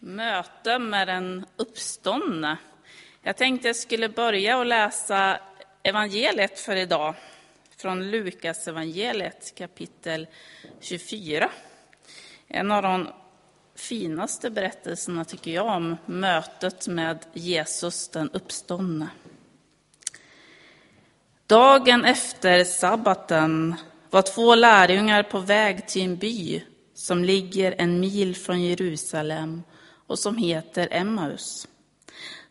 möte med den uppståndne. Jag tänkte jag skulle börja och läsa evangeliet för idag från Lukas evangeliet kapitel 24. En av de finaste berättelserna tycker jag om mötet med Jesus den uppståndne. Dagen efter sabbaten var två lärjungar på väg till en by som ligger en mil från Jerusalem och som heter Emmaus.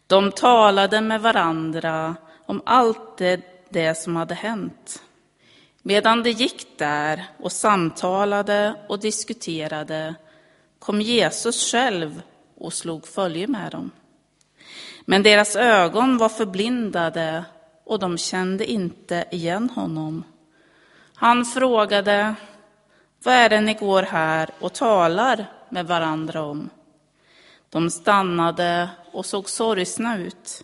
De talade med varandra om allt det, det som hade hänt. Medan de gick där och samtalade och diskuterade kom Jesus själv och slog följe med dem. Men deras ögon var förblindade och de kände inte igen honom. Han frågade, vad är det ni går här och talar med varandra om? De stannade och såg sorgsna ut.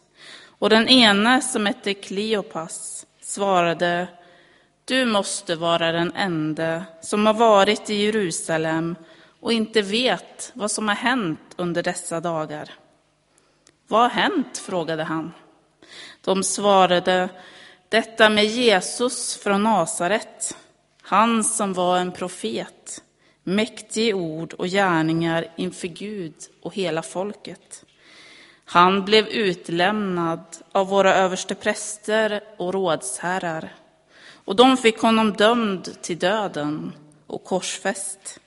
Och den ene, som hette Kleopas, svarade, du måste vara den ende som har varit i Jerusalem och inte vet vad som har hänt under dessa dagar. Vad har hänt? frågade han. De svarade, detta med Jesus från Nasaret, han som var en profet, mäktig i ord och gärningar inför Gud och hela folket. Han blev utlämnad av våra överste präster och rådsherrar, och de fick honom dömd till döden och korsfäst,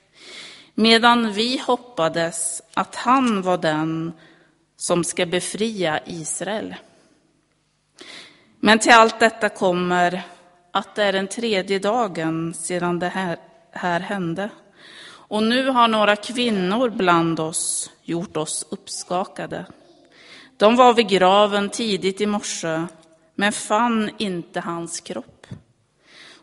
medan vi hoppades att han var den som ska befria Israel. Men till allt detta kommer att det är den tredje dagen sedan det här, här hände. Och nu har några kvinnor bland oss gjort oss uppskakade. De var vid graven tidigt i morse, men fann inte hans kropp.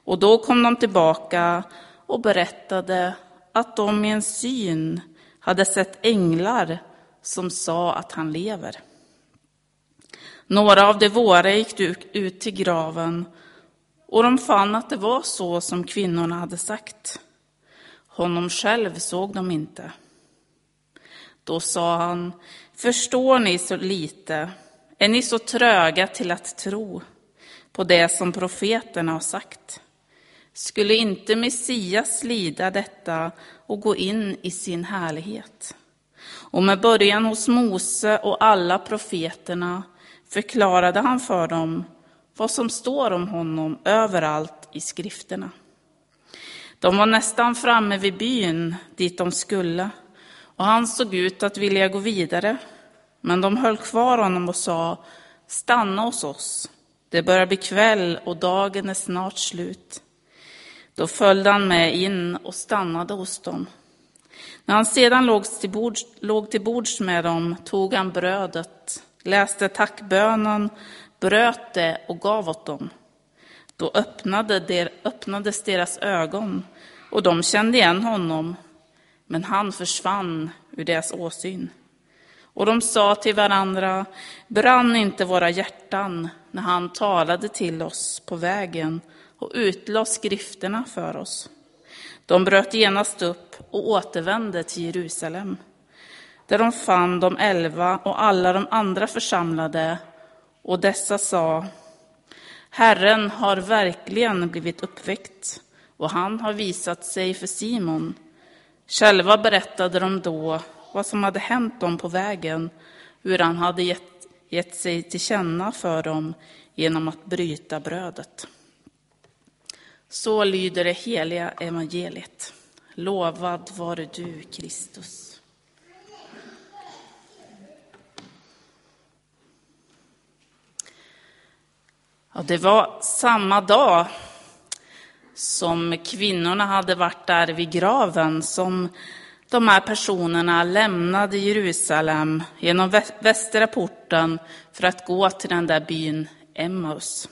Och då kom de tillbaka och berättade att de i en syn hade sett änglar som sa att han lever. Några av de våra gick ut till graven och de fann att det var så som kvinnorna hade sagt. Honom själv såg de inte. Då sa han, förstår ni så lite? Är ni så tröga till att tro på det som profeterna har sagt? Skulle inte Messias lida detta och gå in i sin härlighet? Och med början hos Mose och alla profeterna förklarade han för dem vad som står om honom överallt i skrifterna. De var nästan framme vid byn dit de skulle och han såg ut att vilja gå vidare. Men de höll kvar honom och sa, stanna hos oss. Det börjar bli kväll och dagen är snart slut. Då följde han med in och stannade hos dem. När han sedan låg till, bords, låg till bords med dem tog han brödet, läste tackbönen, bröt det och gav åt dem. Då öppnade der, öppnades deras ögon och de kände igen honom, men han försvann ur deras åsyn. Och de sa till varandra, brann inte våra hjärtan när han talade till oss på vägen och utlade skrifterna för oss. De bröt genast upp och återvände till Jerusalem, där de fann de elva och alla de andra församlade, och dessa sa, Herren har verkligen blivit uppväckt, och han har visat sig för Simon. Själva berättade de då vad som hade hänt dem på vägen, hur han hade gett, gett sig till känna för dem genom att bryta brödet. Så lyder det heliga evangeliet. Lovad vare du, Kristus. Ja, det var samma dag som kvinnorna hade varit där vid graven som de här personerna lämnade Jerusalem genom västra porten för att gå till den där byn Emmaus.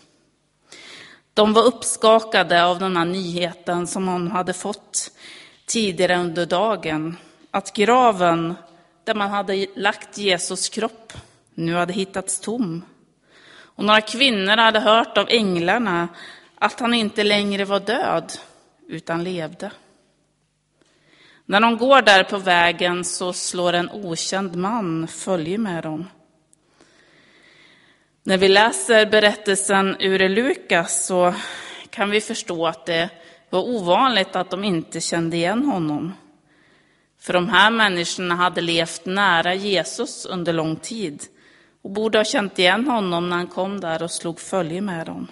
De var uppskakade av den här nyheten som de hade fått tidigare under dagen, att graven där man hade lagt Jesus kropp nu hade hittats tom. Och några kvinnor hade hört av änglarna att han inte längre var död, utan levde. När de går där på vägen så slår en okänd man följe med dem. När vi läser berättelsen ur Lukas så kan vi förstå att det var ovanligt att de inte kände igen honom. För de här människorna hade levt nära Jesus under lång tid och borde ha känt igen honom när han kom där och slog följe med dem.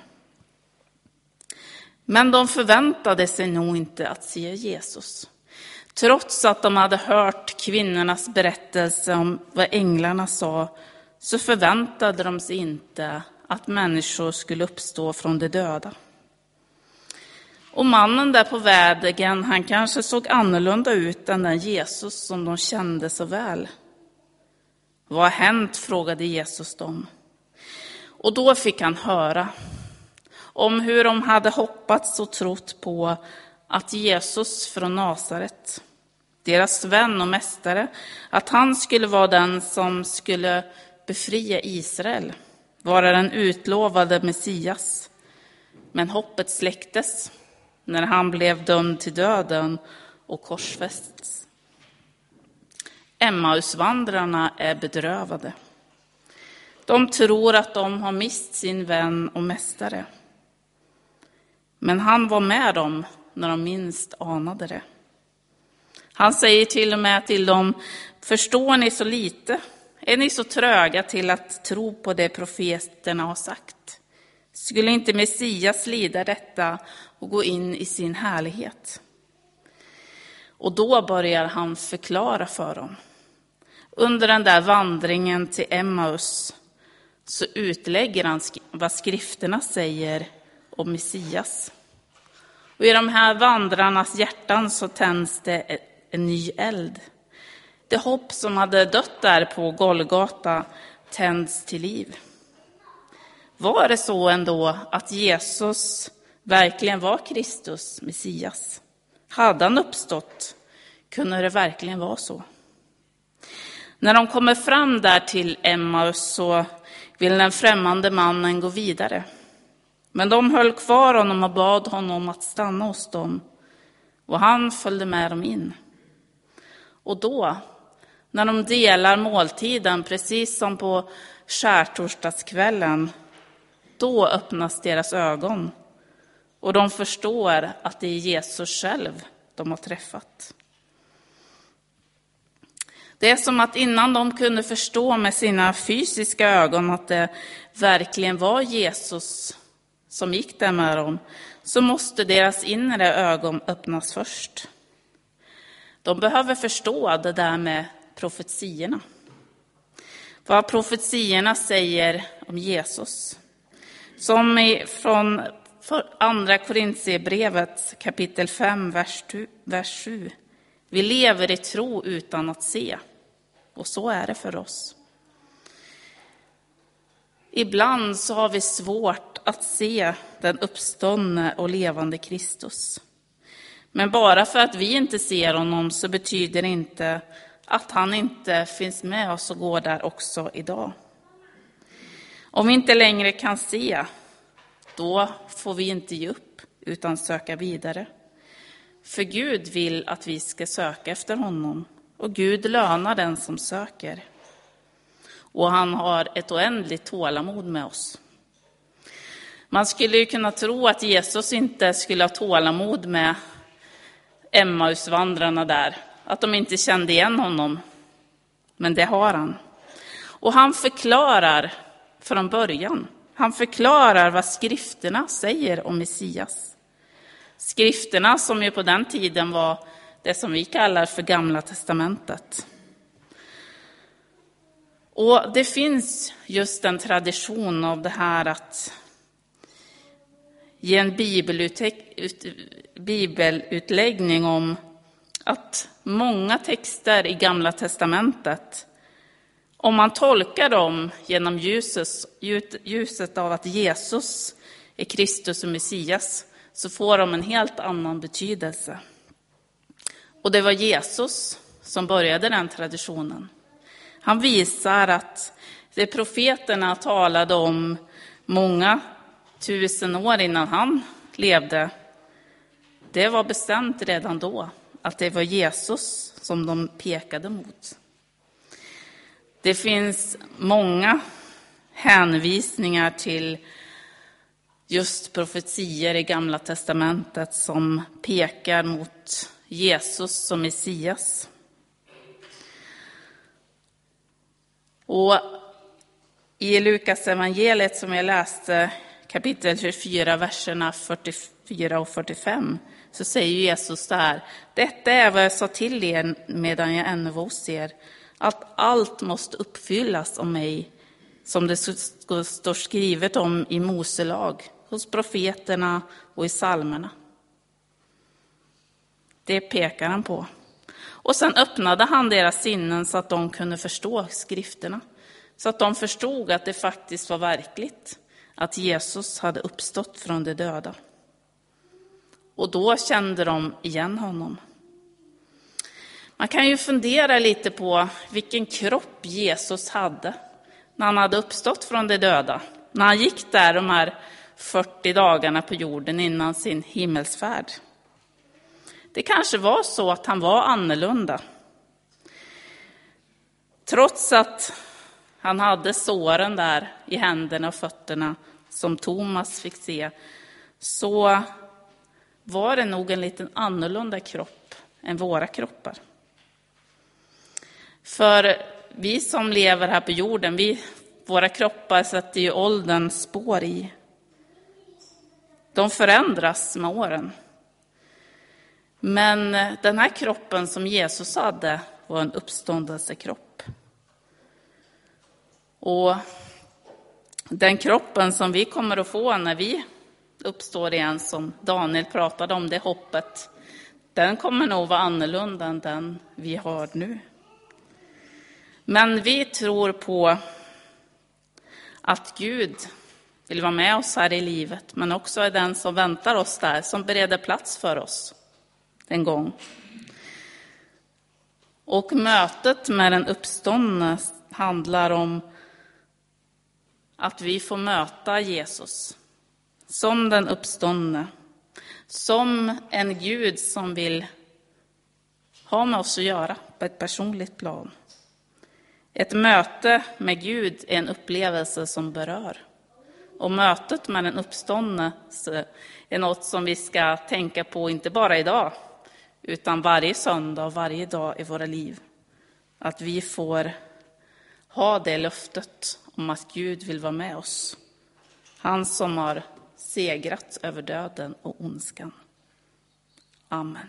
Men de förväntade sig nog inte att se Jesus. Trots att de hade hört kvinnornas berättelse om vad änglarna sa, så förväntade de sig inte att människor skulle uppstå från de döda. Och mannen där på vägen, han kanske såg annorlunda ut än den Jesus som de kände så väl. Vad har hänt? frågade Jesus dem. Och då fick han höra om hur de hade hoppats och trott på att Jesus från Nasaret, deras vän och mästare, att han skulle vara den som skulle befria Israel, vara den utlovade Messias. Men hoppet släcktes när han blev dömd till döden och korsfästs. Emmausvandrarna är bedrövade. De tror att de har mist sin vän och mästare. Men han var med dem när de minst anade det. Han säger till och med till dem, förstår ni så lite? Är ni så tröga till att tro på det profeterna har sagt? Skulle inte Messias lida detta och gå in i sin härlighet? Och då börjar han förklara för dem. Under den där vandringen till Emmaus så utlägger han vad skrifterna säger om Messias. Och i de här vandrarnas hjärtan så tänds det en ny eld. Det hopp som hade dött där på Golgata tänds till liv. Var det så ändå att Jesus verkligen var Kristus, Messias? Hade han uppstått? Kunde det verkligen vara så? När de kommer fram där till Emmaus så vill den främmande mannen gå vidare. Men de höll kvar honom och bad honom att stanna hos dem, och han följde med dem in. Och då, när de delar måltiden, precis som på skärtorsdagskvällen, då öppnas deras ögon och de förstår att det är Jesus själv de har träffat. Det är som att innan de kunde förstå med sina fysiska ögon att det verkligen var Jesus som gick där med dem, så måste deras inre ögon öppnas först. De behöver förstå det där med profetiorna. Vad profetiorna säger om Jesus. Som från andra Korintierbrevet kapitel 5, vers 7. Vi lever i tro utan att se. Och så är det för oss. Ibland så har vi svårt att se den uppståndne och levande Kristus. Men bara för att vi inte ser honom så betyder det inte att han inte finns med oss och går där också idag. Om vi inte längre kan se, då får vi inte ge upp utan söka vidare. För Gud vill att vi ska söka efter honom och Gud lönar den som söker. Och han har ett oändligt tålamod med oss. Man skulle ju kunna tro att Jesus inte skulle ha tålamod med Emmausvandrarna där, att de inte kände igen honom. Men det har han. Och han förklarar från början. Han förklarar vad skrifterna säger om Messias. Skrifterna som ju på den tiden var det som vi kallar för Gamla testamentet. Och det finns just en tradition av det här att ge en bibelutläggning om att många texter i Gamla testamentet, om man tolkar dem genom ljuset, ljuset av att Jesus är Kristus och Messias, så får de en helt annan betydelse. Och det var Jesus som började den traditionen. Han visar att det profeterna talade om många tusen år innan han levde, det var bestämt redan då att det var Jesus som de pekade mot. Det finns många hänvisningar till just profetier i Gamla testamentet som pekar mot Jesus som Messias. Och i Lukas evangeliet som jag läste, kapitel 24, verserna 44 och 45, så säger Jesus så här. Detta är vad jag sa till er medan jag ännu var hos er, att allt måste uppfyllas om mig, som det står skrivet om i Mose lag, hos profeterna och i psalmerna. Det pekar han på. Och sen öppnade han deras sinnen så att de kunde förstå skrifterna. Så att de förstod att det faktiskt var verkligt, att Jesus hade uppstått från de döda. Och då kände de igen honom. Man kan ju fundera lite på vilken kropp Jesus hade när han hade uppstått från de döda. När han gick där de här 40 dagarna på jorden innan sin himmelsfärd. Det kanske var så att han var annorlunda. Trots att han hade såren där i händerna och fötterna som Thomas fick se, så var det nog en liten annorlunda kropp än våra kroppar. För vi som lever här på jorden, vi, våra kroppar sätter ju åldern spår i. De förändras med åren. Men eh, den här kroppen som Jesus hade var en uppståndelsekropp. Och den kroppen som vi kommer att få när vi uppstår igen, som Daniel pratade om, det hoppet, den kommer nog vara annorlunda än den vi har nu. Men vi tror på att Gud vill vara med oss här i livet, men också är den som väntar oss där, som bereder plats för oss en gång. Och mötet med den uppståndne handlar om att vi får möta Jesus som den uppståndne, som en Gud som vill ha med oss att göra på ett personligt plan. Ett möte med Gud är en upplevelse som berör. Och mötet med den uppståndne är något som vi ska tänka på, inte bara idag, utan varje söndag och varje dag i våra liv. Att vi får ha det löftet om att Gud vill vara med oss. Han som har segrat över döden och ondskan. Amen.